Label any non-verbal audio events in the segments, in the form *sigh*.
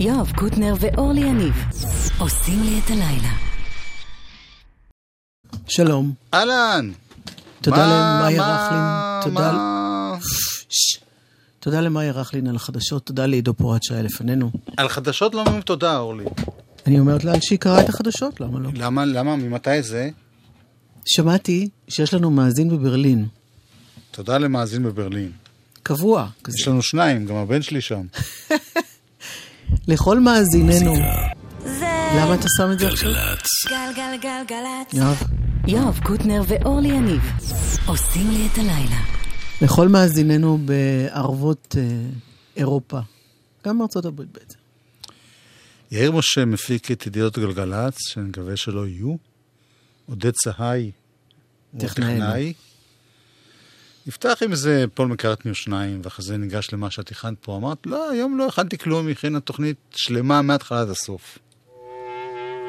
יואב קוטנר ואורלי יניב עושים לי את הלילה. שלום. אהלן. תודה למאיה רכלין. תודה למאיה רכלין על החדשות, תודה לעידו פורט שהיה לפנינו. על חדשות לא אומרים תודה, אורלי. אני אומרת לה שהיא קראה את החדשות, למה לא? למה, למה, ממתי זה? שמעתי שיש לנו מאזין בברלין, תודה למאזין בברלין. קבוע כזה. יש לנו שניים, גם הבן שלי שם. *laughs* לכל מאזיננו. למה אתה שם את זה עכשיו? גלגלגלגלצ. יואב. יואב קוטנר ואורלי יניב עושים לי את הלילה. לכל מאזיננו בערבות אה, אירופה. גם בארצות הברית בעצם. יאיר משה מפיק את ידיעות גלגלצ, שאני מקווה שלא יהיו. עודד צהי הוא טכנאי. נפתח עם איזה פול מקארטני או שניים, ואחרי זה ניגש למה שאת הכנת פה. אמרת, לא, היום לא הכנתי כלום, היא הכינה תוכנית שלמה מההתחלה עד הסוף.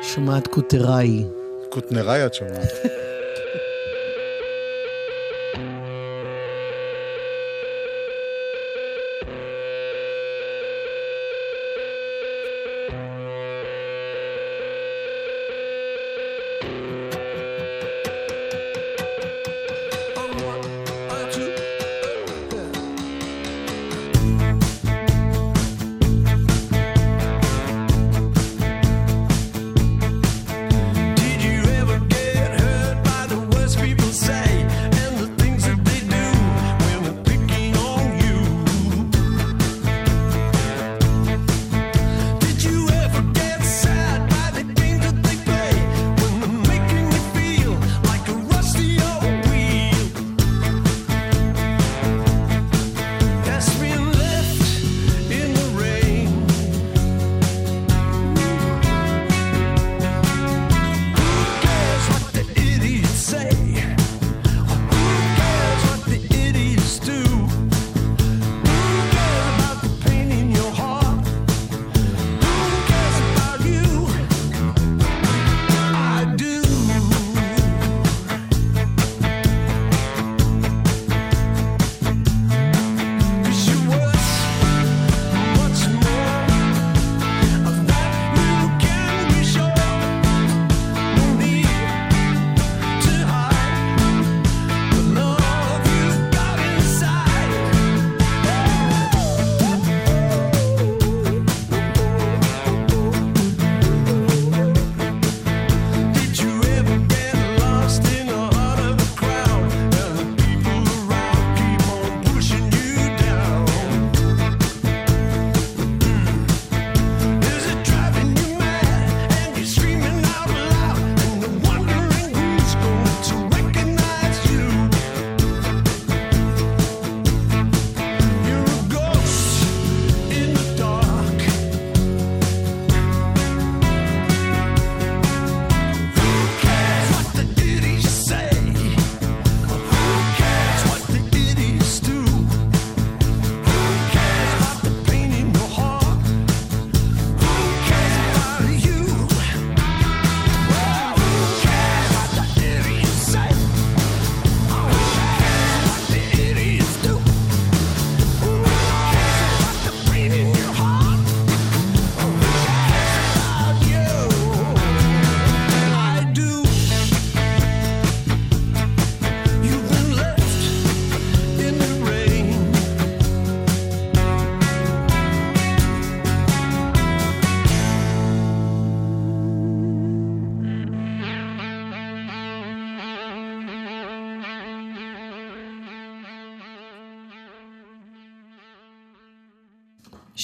שומעת קוטראי. קוטנראי את שומעת.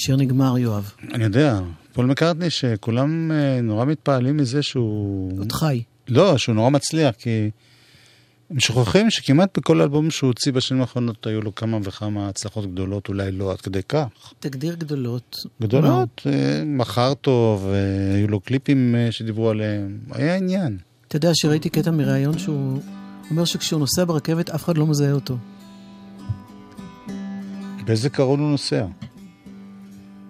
שיר נגמר, יואב. אני יודע, פול מקארטני שכולם אה, נורא מתפעלים מזה שהוא... עוד חי. לא, שהוא נורא מצליח, כי הם שוכחים שכמעט בכל אלבום שהוא הוציא בשנים האחרונות היו לו כמה וכמה הצלחות גדולות, אולי לא עד כדי כך. תגדיר גדולות. גדולות, אה, מכר טוב, אה, היו לו קליפים שדיברו עליהם, היה עניין. אתה יודע שראיתי קטע מראיון שהוא אומר שכשהוא נוסע ברכבת אף אחד לא מזהה אותו. באיזה קרון הוא נוסע?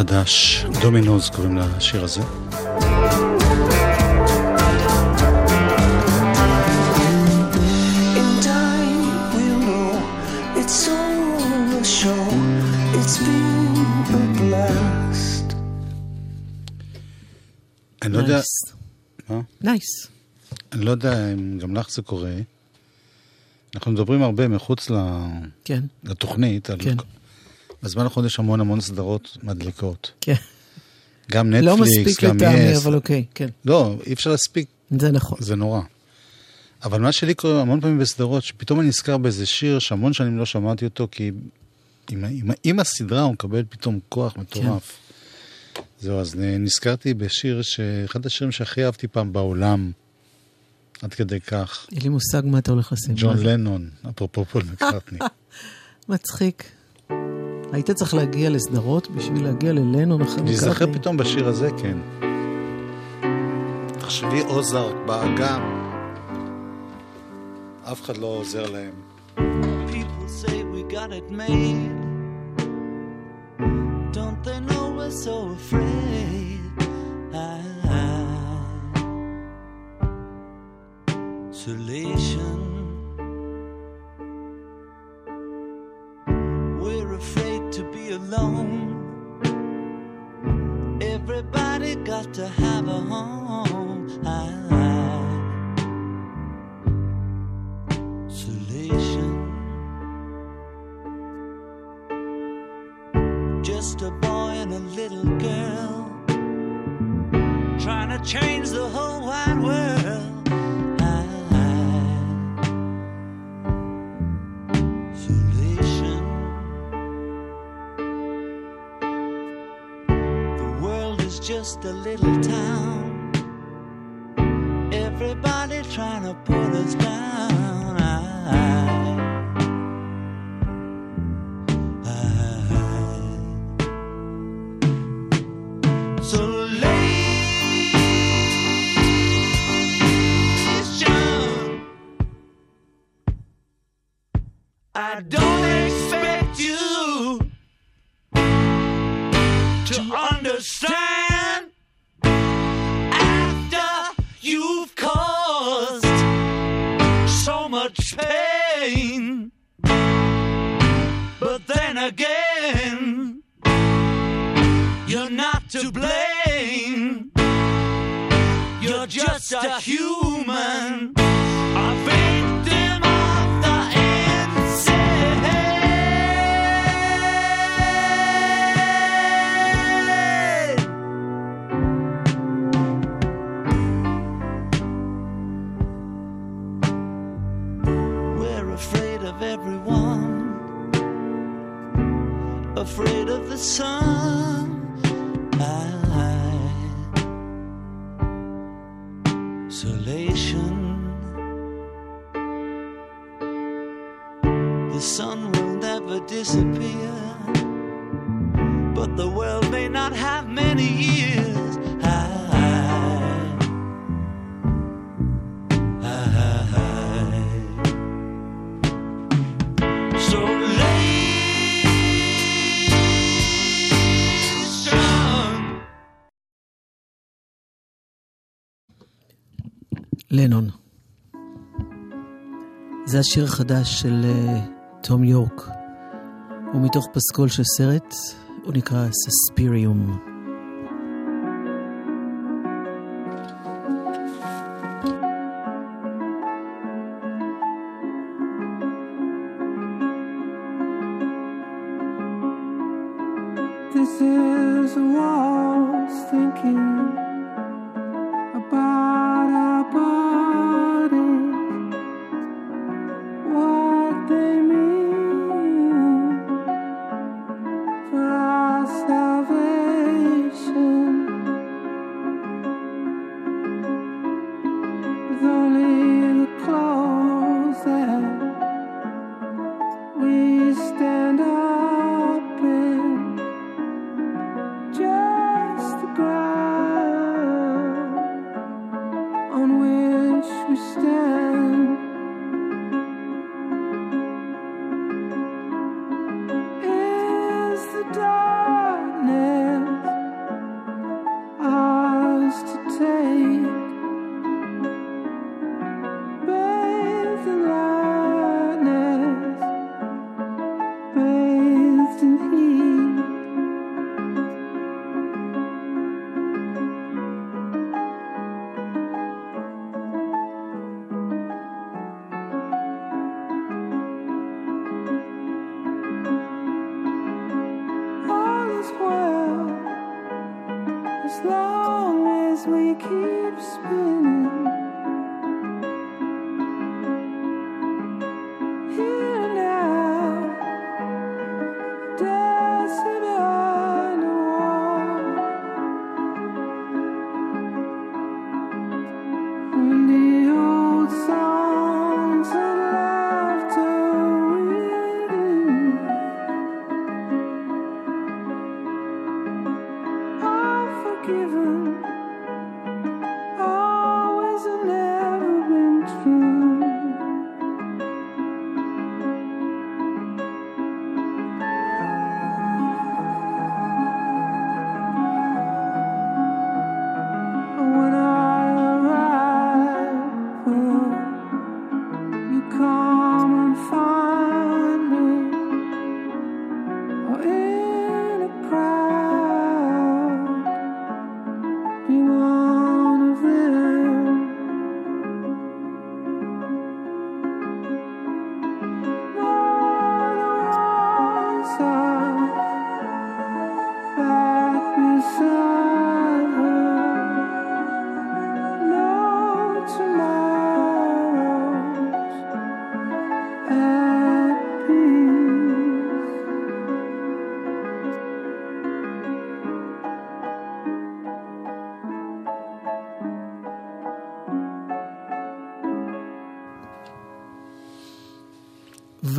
החדש, דומינוז קוראים לשיר הזה. אני לא יודע, נייס. אני לא יודע אם גם לך זה קורה. אנחנו מדברים הרבה מחוץ ל- כן, לתוכנית. על- כן. בזמן האחרון יש המון המון סדרות מדליקות. כן. גם לא נטפליקס, מספיק גם לטעמי. אבל אוקיי, כן. לא, אי אפשר להספיק, זה נכון. זה נורא. אבל מה שלי קורה המון פעמים בסדרות, שפתאום אני נזכר באיזה שיר שהמון שנים לא שמעתי אותו, כי עם, עם, עם הסדרה הוא מקבל פתאום כוח מטורף. זהו, אז נזכרתי בשיר, שאחד השירים שהכי אהבתי פעם בעולם, עד כדי כך, אין לי מושג מה אתה הולך לשים. ג'ון? לנון, אפרופו פול מקארטני. *laughs* מצחיק. היית צריך להגיע לסדרות בשביל להגיע ללנון אחרי להיזכר מקארטני? פתאום בשיר הזה, כן. תחשבי אוזארק באגם, אף אחד לא עוזר להם. Don't they know we're so afraid? We're alone. Everybody got to understand after you've caused so much pain. But then again, you're not to blame. You're just a human, afraid of the sun. Isolation. The sun will never disappear, but the world may not have many years. לנון. זה השיר החדש של אה, תום יורק. הוא מתוך פסקול של סרט, הוא נקרא סספיריום. This is a waltz thinking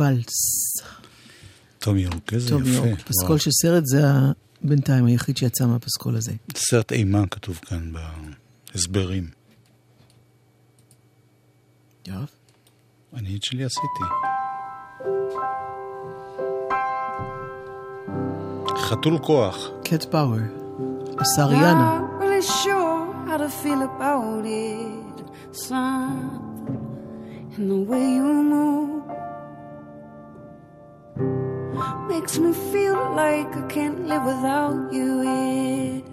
ואלס. טומי יורק, איזה טומי יפה. יורק, פסקול וואו. של סרט, זה בינתיים היחיד שיצא מהפסקול הזה. סרט אימה כתוב כאן בהסברים. יואב? אני את שלי עשיתי. חתול כוח. קט פאוור. עשה יאנה. Something in the way you move Makes me feel like I can't live without you. It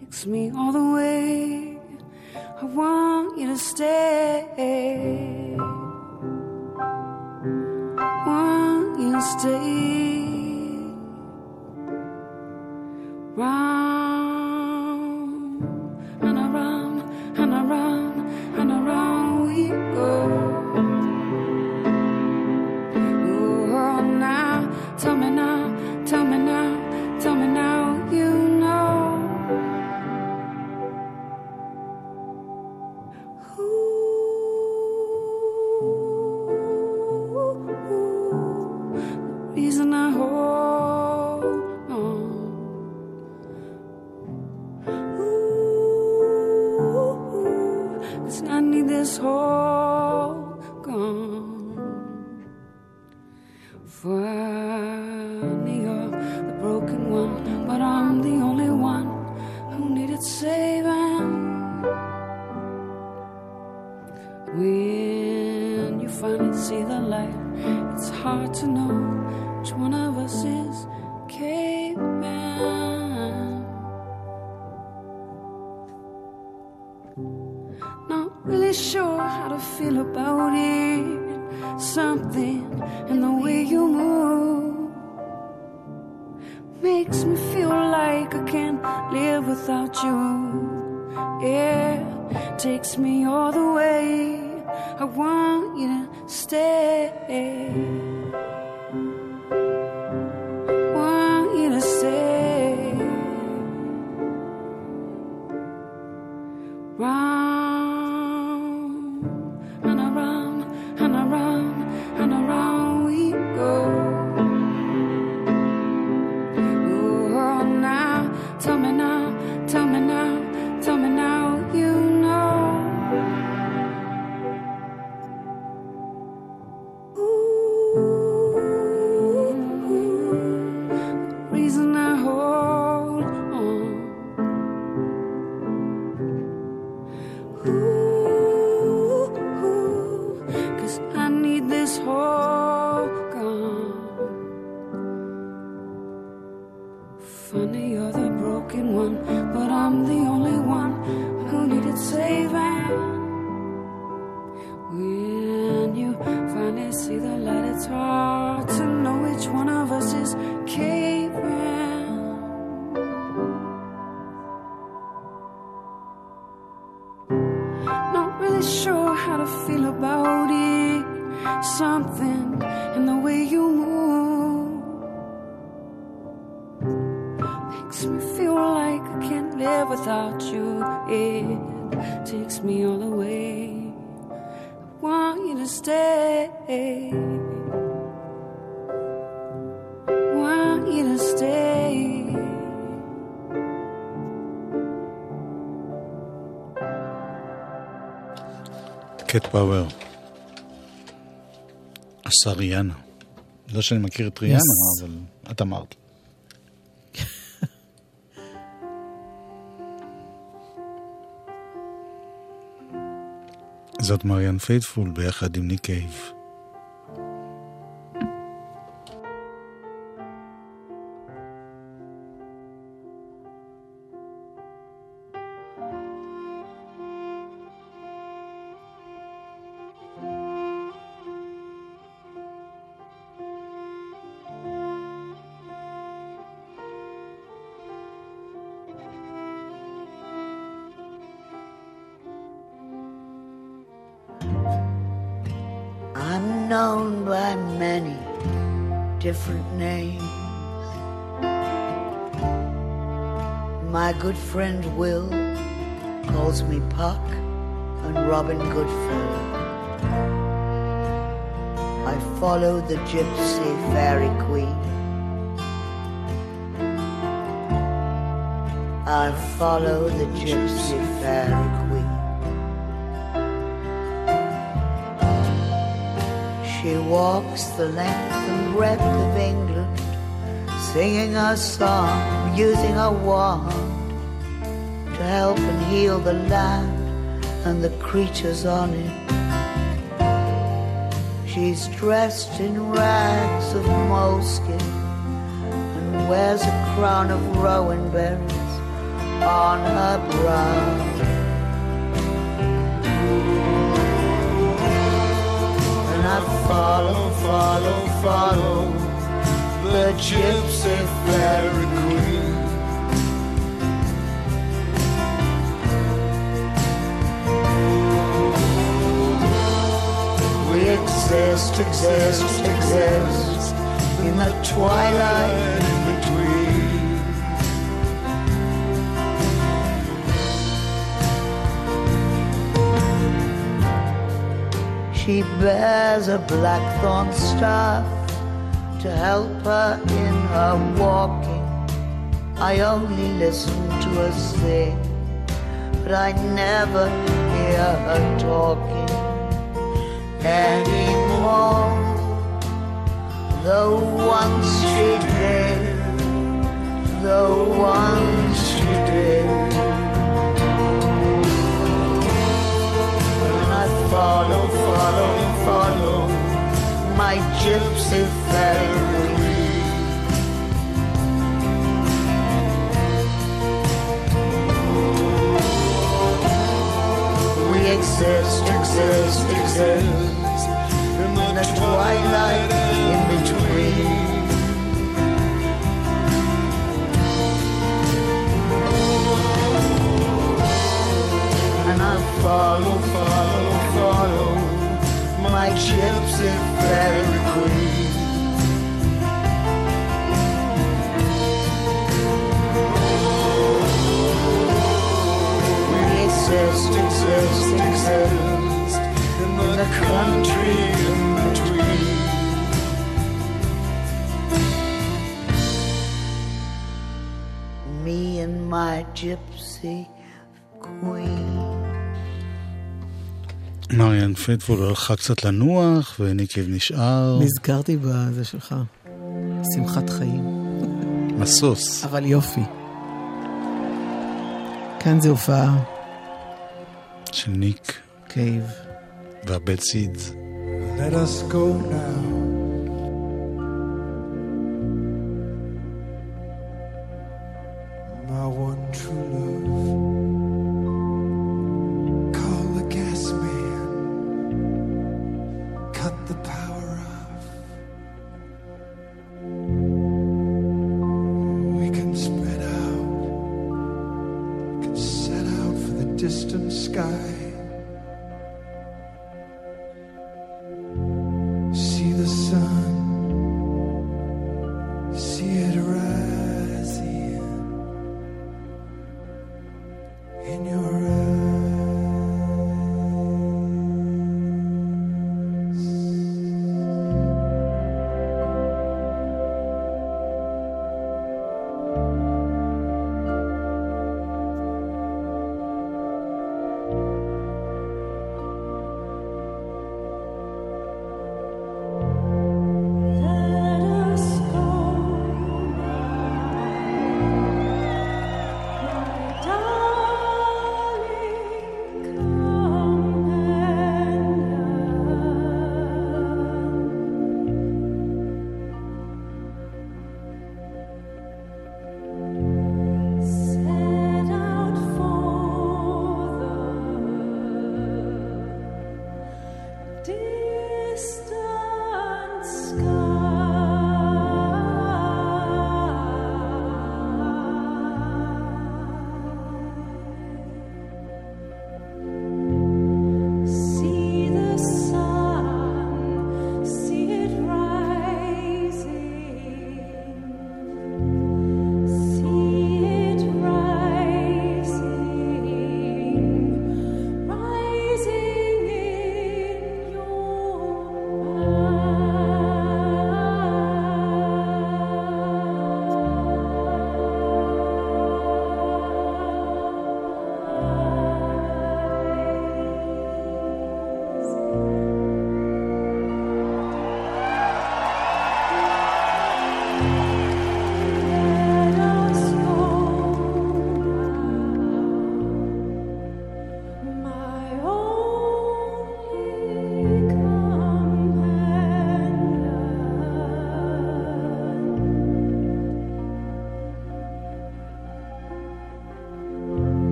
takes me all the way. I want you to stay. Want you to stay. Right. without you. it takes me all the way. I want you to stay. Want you to stay. You to stay. קט פאוור. עשה ריאנה. לא שאני מכיר את ריאנה, Yes. אבל את אמרת. *laughs* זאת מריאן פייטפול ביחד עם ניק קייב. The creatures on it. She's dressed in rags of moleskin and wears a crown of rowan berries on her brow. And I follow, follow, follow the gypsy fairy queen. Exist, exist, exist in the twilight in between. She bears a blackthorn staff to help her in her walking. I only listen to her sing, but I never hear her talking anymore. Though once she did, the ones she did. And I follow, follow, follow my gypsy fairy. Exist, exist, exist in the twilight in between. And I follow, follow, follow my gypsy fairy queen. We exist, exist, exist in the country in between. Me and my gypsy queen. מריאן פייטפול הלכה קצת לנוח, וניק קייב נשאר. נזכרתי בזה שלך. שמחת חיים. משוש. אבל יופי. כאן זה הופעה של ניק קייב. והבד סידס. Let us go now.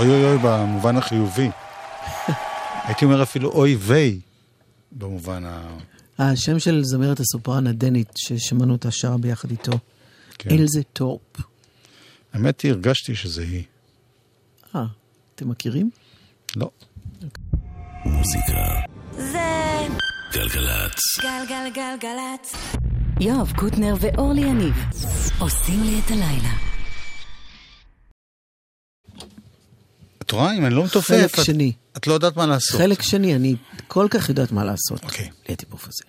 אוי אוי אוי במובן החיובי. הייתי אומר אפילו אוי ויי במובן ה... השם של זמרת הסופרן הדנית ששמענו אותה שרה ביחד איתו, כן. אלזה טורפ. האמת היא, הרגשתי שזה היא. אה, אתם מכירים? לא. מוזיקה. זה גלגלצ. גלגלגלגלצ. יואב קוטנר ואורלי יניב עושים לי את הלילה. את רואה? אם אני לא מתופף, חלק את, שני. את לא יודעת מה לעשות. חלק שני, אני כל כך יודעת מה לעשות. אוקיי. Okay. לי הטיפוף הזה.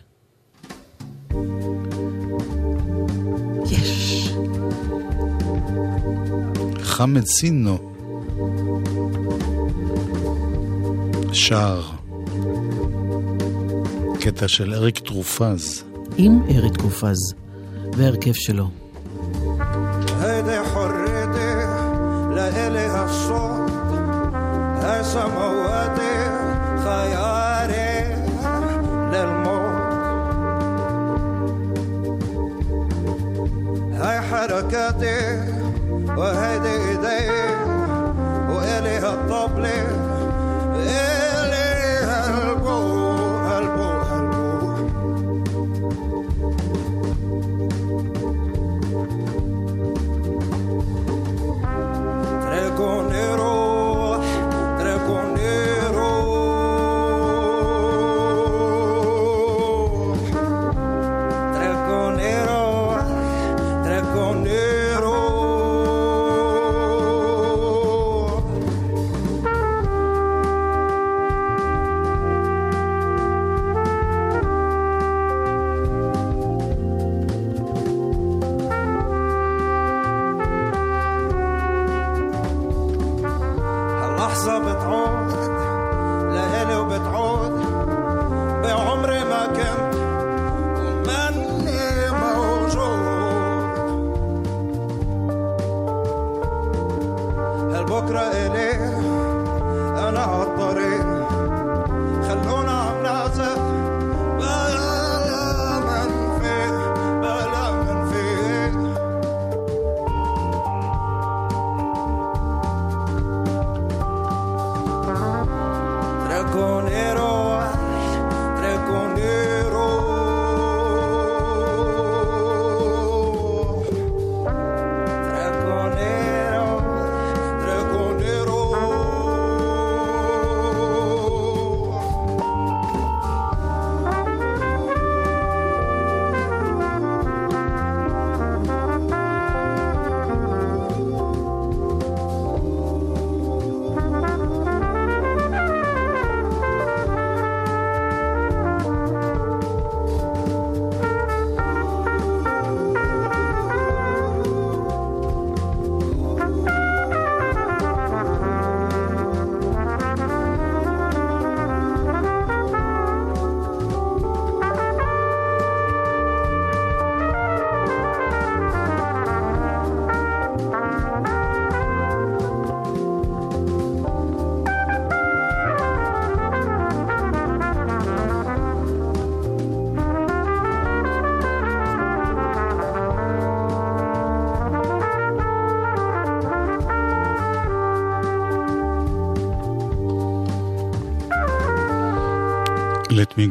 יש. חמד סינו. שער. קטע של אריק טרופז. עם אריק טרופז, והרכב שלו. לאלה הסוף سماواتي خياري للموت. هاي حركاتي وهيدي ايدي وإلي هالطبلة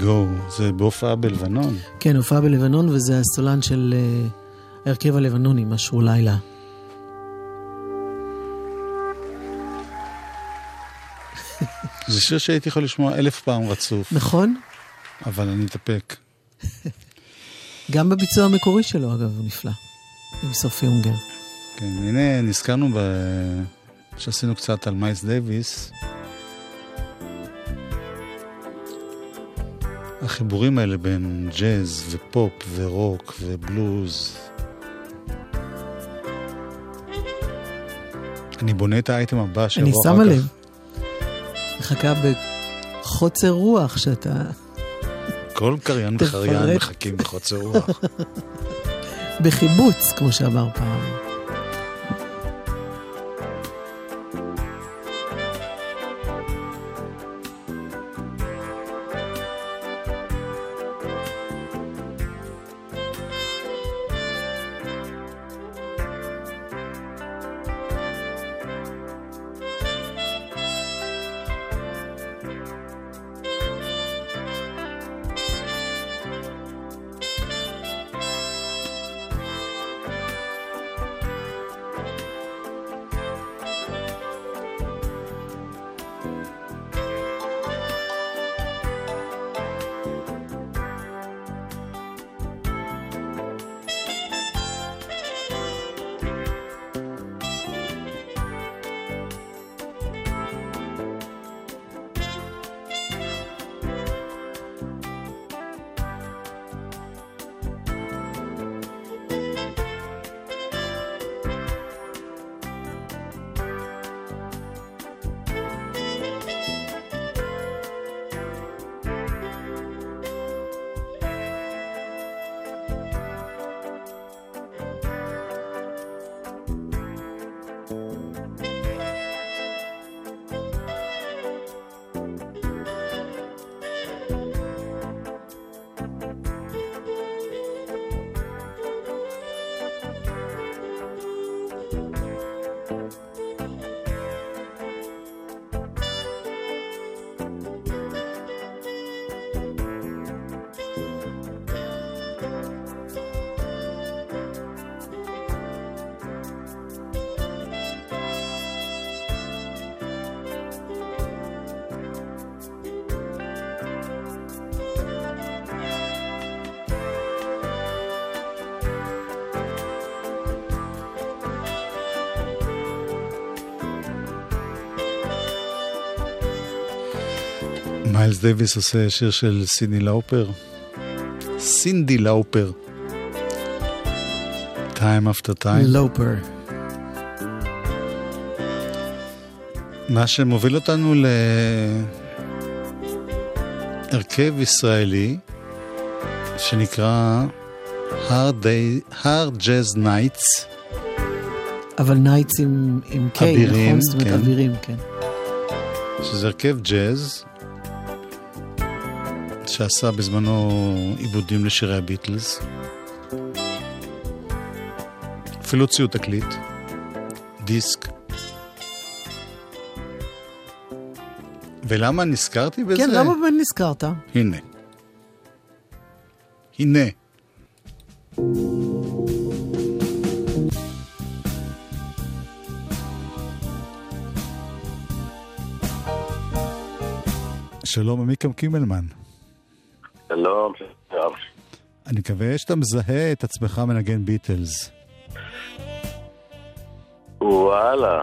go, זה בהופעה בלבנון. כן, הופעה בלבנון, וזה הסולן של אה, ההרכב הלבנוני, משהו לילה. זה שיר שהייתי יכול לשמוע אלף פעם רצוף, נכון? אבל אני אתאפק. *laughs* גם בביצוע המקורי שלו, אגב, הוא נפלא. עם סופי אונגר. כן, הנה, נזכרנו ב... שעשינו קצת על מייס דייוויס. החיבורים האלה בין ג'אז ופופ ורוק ובלוז. אני בונה את האייטם הבא שיבוא אני אחר שמה כך. לב. מחכה בחוצר רוח שאתה... כל קריין. וחריין מחכים בחוצר רוח. בחיבוץ, כמו שאמר פעם. מיילס דייוויס עושה שיר של סינדי לאופר. סינדי לאופר. time after time. לופר. מה שמוביל אותנו להרכב ישראלי שנקרא Hard, Day, Hard Jazz Nights, אבל Knights עם, עם K, אבירים, נכון? זאת אומרת, כן. אבירים, כן. שזה הרכב ג'אז שעשה בזמנו עיבודים לשירי הביטלס. אפילו הוציאו תקליט, דיסק. ולמה נזכרתי בזה? כן, למה באמת נזכרת? הנה. הנה. שלום, עמיקם קימלמן. אני מקווה שאתה מזהה את עצמך מנגן ביטלס. וואלה,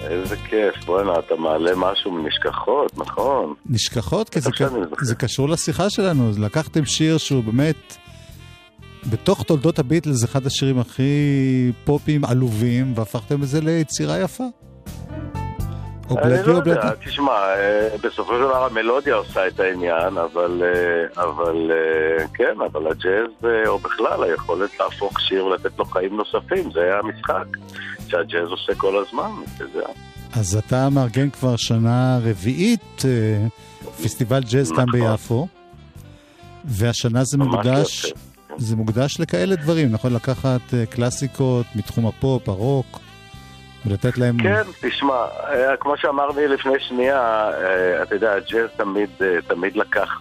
איזה כיף. בואנה, אתה מעלה משהו מנשכחות, נכון? נשכחות, כי זה, זוכר. זה קשור לשיחה שלנו. לקחתם שיר שהוא באמת, בתוך תולדות הביטלס, אחד השירים הכי פופיים, עלובים, והפכתם את זה ליצירה יפה. או אני לא. יודע, תשמע, אה, בסופו של דבר המלודיה עושה את העניין, אבל, אה, אבל אה, כן, אבל הג'אז, או בכלל, היכולת להפוך שיר ולתת לו חיים נוספים, זה היה המשחק שהג'אז עושה כל הזמן, יודע. אז אתה מארגן כבר שנה רביעית פסטיבל ג'אז כאן נכון. ביפו, והשנה זה מוקדש, יפה. זה מוקדש לכאלה דברים, נכון? לקחת קלאסיקות מתחום הפופ, הרוק, ולתת להם... כן, תשמע, אה, כמו שאמרתי לפני שנייה, אה, אתה יודע, הג'אז תמיד, אה, תמיד לקח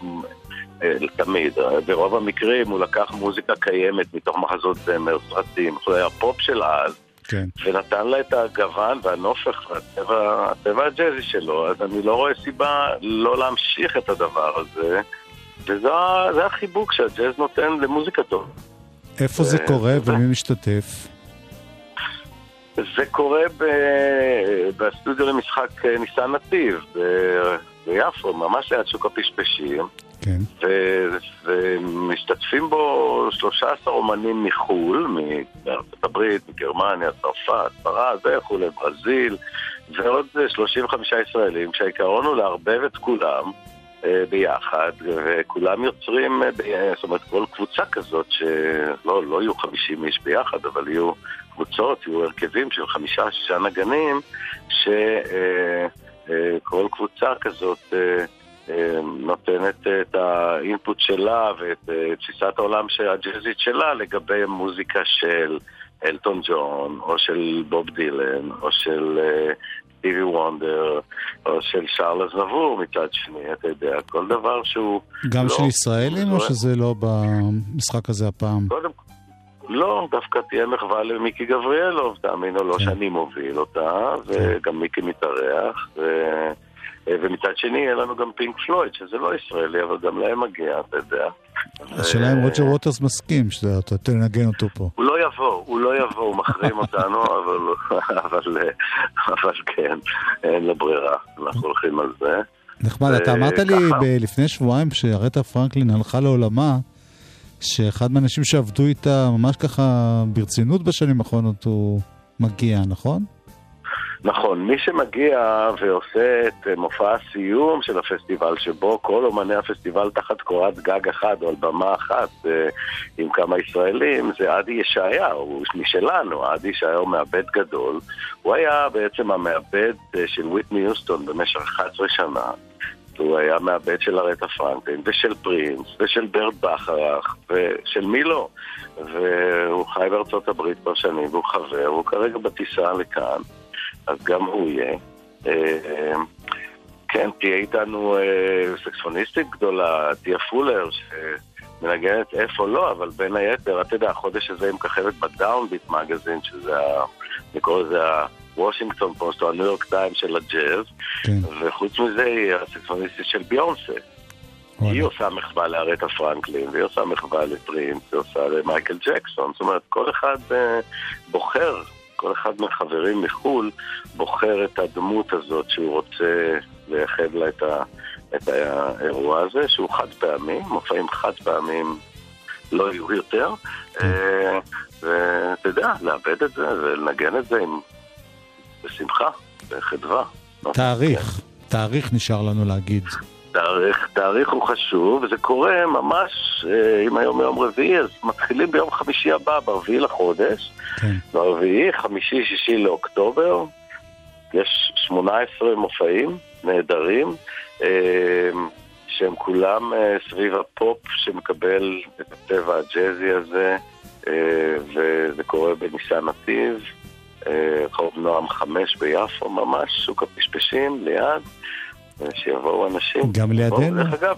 תמיד. ברוב המקרים הוא לקח מוזיקה קיימת מתוך מחזות זמר, סרטים, זה היה פופ של אז, כן. ונתן לה את הגוון והנופך והצבע הצבע הג'אזי שלו, אז אני לא רואה סיבה לא להמשיך את הדבר הזה, וזה החיבוק שהג'אז נותן למוזיקה טוב. איפה זה קורה ומי משתתף? זה קורה ב- בסטודיו למשחק אה, ניסן נתיב ב- ביפו, ממש ליד שוק הפשפשים. כן. ו- ומשתתפים בו 13 אומנים מחו"ל, מארצות הברית, מגרמניה, צרפת, ספרד וכולי, ברזיל, ועוד אה, 35 ישראלים, שהעיקרון הוא לערבב את כולם אה, ביחד, וכולם יוצרים, אה, ב- זאת אומרת, כל קבוצה כזאת, שלא לא יהיו 50 איש ביחד, אבל יהיו קבוצות, יהיו הרכבים של חמישה-שישה נגנים, שכל קבוצה כזאת אה, אה, נותנת את האינפוט שלה ואת אה, תפיסת העולם של- הג'אזית שלה לגבי מוזיקה של אלטון ג'ון, או של בוב דילן, או של אה, סטיבי וונדר, או של שרל אזנבור מצד שני, אתה יודע, כל דבר שהוא... גם לא- של ישראלים או לא- שזה לא במשחק הזה הפעם? קודם לא, דווקא תהיה מחווה למיקי גבריאלוב, תאמין או כן. לא שאני מוביל אותה, וגם מיקי מתארח, ו... ומצד שני יהיה לנו גם פינק פלויד, שזה לא ישראלי, אבל גם להם מגיע, אתה יודע. השאלה אם רוג'ר ווטרס מסכים שאתה תנגן אותו פה. הוא לא יבוא, הוא לא יבוא, הוא מחרים אותנו, *laughs* אבל, אבל, אבל כן, אין לו ברירה, אנחנו הולכים על זה. נחמד, אתה אמרת לי לפני שבועיים כשארטה פרנקלין הלכה לעולמה, שאחד מהאנשים שעבדו איתה ממש ככה ברצינות בשנים האחרונות הוא מגיע, נכון? נכון, מי שמגיע ועושה את אה, מופע הסיום של הפסטיבל, שבו כל אומני הפסטיבל תחת קורת גג אחת או על במה אחת אה, עם כמה ישראלים, זה עדי ישעיהו, הוא משלנו, עדי ישעיהו מעבד גדול. הוא היה בעצם המעבד אה, של ויטני יוסטון במשך 11 שנה. הוא היה מעבד של ארטה פרנקלין, ושל פרינס, ושל ברד בכרך, ושל מי לא. והוא חי בארצות הברית כבר שנים, והוא חבר, הוא כרגע בטיסה לכאן. אז גם הוא יהיה. אה, כן, תהיה איתנו אה, סקספוניסטית גדולה, תהיה פולר, שמנגנת איפה לא, אבל בין היתר, אתה יודע, החודש הזה היא מככבת בדאונביט מגזין, שזה, ה- אני קורא לזה הוושינגטון פוסט או הניו יורק טיים של הג'אז, כן. וחוץ מזה היא הסקספוניסטית של ביונסה. היא עושה מחווה לארטה פרנקלין, והיא עושה מחווה לפרינס, היא עושה למייקל ג'קסון. זאת אומרת, כל אחד אה, בוחר, כל אחד מהחברים מחו"ל בוחר את הדמות הזאת שהוא רוצה לייחד לה את, ה, את האירוע הזה, שהוא חד פעמי, מופעים חד פעמים לא יהיו יותר. אה, ואתה יודע, לאבד את זה ולנגן את זה עם... בשמחה, בחדווה. תאריך, תאריך נשאר לנו להגיד. תאריך, תאריך הוא חשוב, וזה קורה ממש, אה, אם היום יום רביעי, אז מתחילים ביום חמישי הבא, ברביעי לחודש. כן. ברביעי, חמישי, שישי לאוקטובר. יש 18 מופעים נהדרים, אה, שהם כולם אה, סביב הפופ שמקבל את הטבע הג'אזי הזה, וזה קורה בניסן נתיב, רחוב נועם חמש ביפו, ממש, שוק הפשפשים ליד. שיבואו אנשים. גם לידינו? דרך אגב,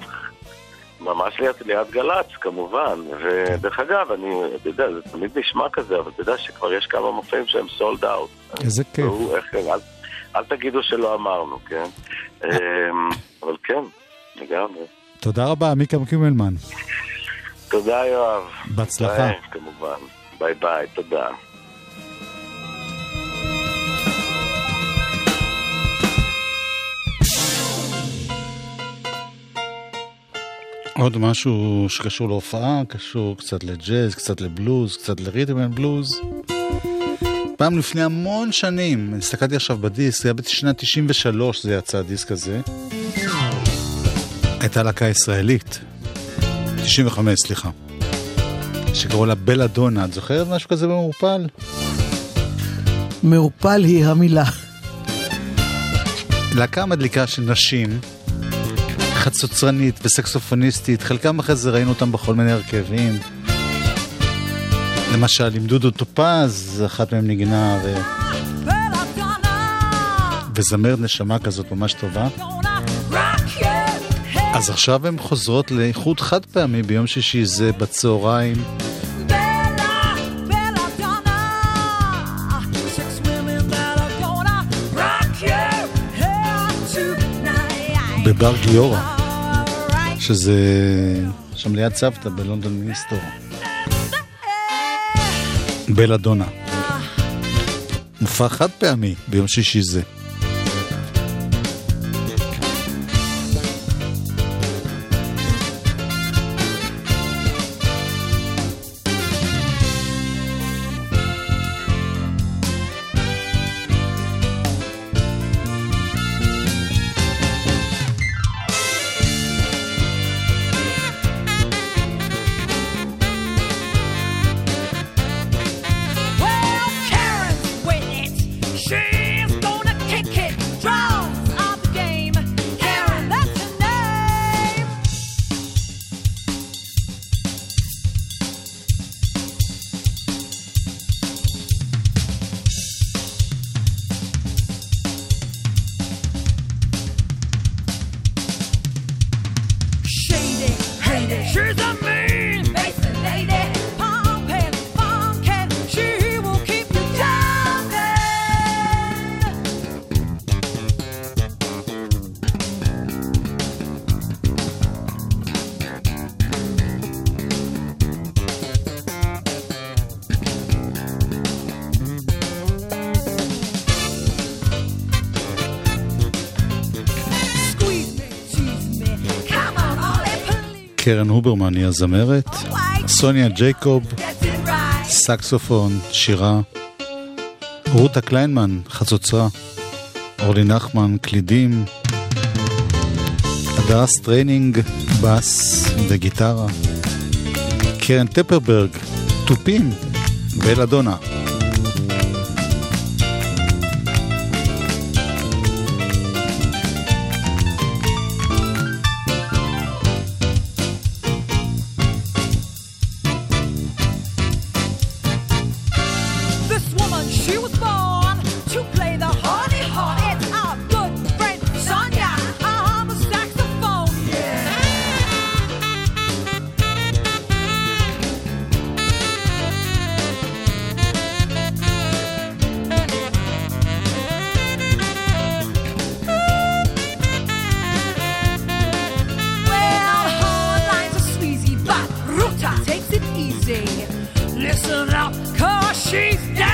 ממש ליד, ליד גל"צ, כמובן. ודרך אגב, אני, אתה יודע, זה תמיד נשמע כזה, אבל אתה יודע שכבר יש כמה מופעים שהם סולד אאוט. איזה כיף. אל, אל תגידו שלא אמרנו, כן? אמ, אבל כן, לגמרי. תודה רבה, מיקה קימלמן. תודה, יואב. בהצלחה. כמובן. ביי ביי, תודה. עוד משהו שקשור להופעה, קשור קצת לג'אז, קצת לבלוז, קצת לריתם אנד בלוז. פעם לפני המון שנים, הסתכלתי עכשיו בדיסק, זה היה בשנת 93 זה יצא הדיסק הזה. הייתה להקה ישראלית, 95 סליחה, שקראו לה בלה דונה, את זוכרת משהו כזה במעורפל? מעורפל היא המילה. להקה מדליקה של נשים, חצוצרנית וסקסופוניסטית, חלקם אחרי זה ראינו אותם בכל מיני הרכבים. למשל, עם דודו טופז, אחת מהם נגנה ו... וזמרת נשמה כזאת ממש טובה. אז עכשיו הן חוזרות לאיחוד חד פעמי ביום שישי זה בצהריים. בבר גיורא. שזה שם ליד סבתא בלונדון מיניסטור. בלאדונה. מופע חד פעמי ביום שישי זה. קרן הוברמן היא הזמרת, סוניה ג'ייקוב, סקסופון, שירה, רותה קליינמן, חצוצרה, אורלי נחמן, קלידים, הדס טריינינג, בס וגיטרה, קרן טפרברג, תופים, בלאדונה. Listen up, cause she's down.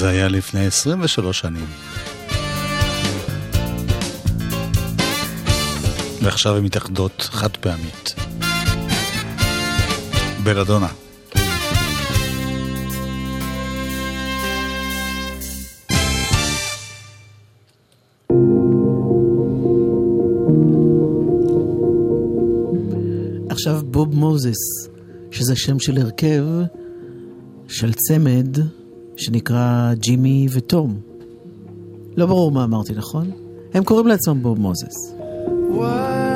זה היה לפני 23 שנים. ועכשיו הן מתאחדות חד פעמית. בלדונה. עכשיו בוב מוזס, שזה שם של הרכב של צמד שנקרא ג'ימי וטום. לא ברור מה אמרתי, נכון? הם קוראים לעצמם בוב מוזס. Why?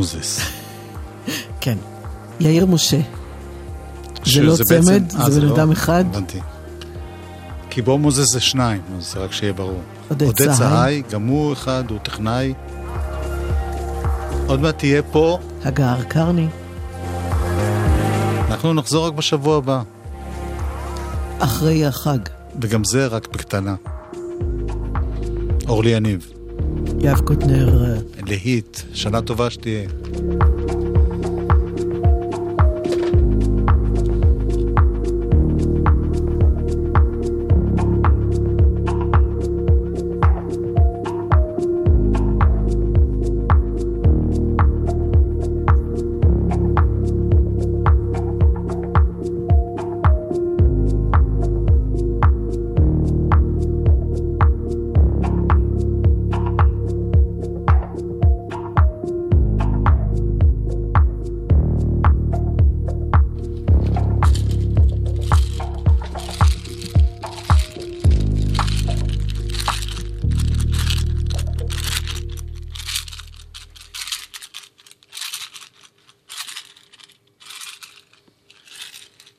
מוזס. כן. יאיר משה. זה לא צמד, אה, זה בן לא? אדם אחד. הבנתי. כי בו מוזס זה שניים, אז זה רק שיהיה ברור. עודד צהי, גם הוא אחד, הוא טכנאי. עוד מעט תהיה פה... הגר קרני. אנחנו נחזור רק בשבוע הבא. אחרי החג. וגם זה רק בקטנה. אורלי יניב. יהב קוטנר. אה, להיט, שנה טובה שתהיה.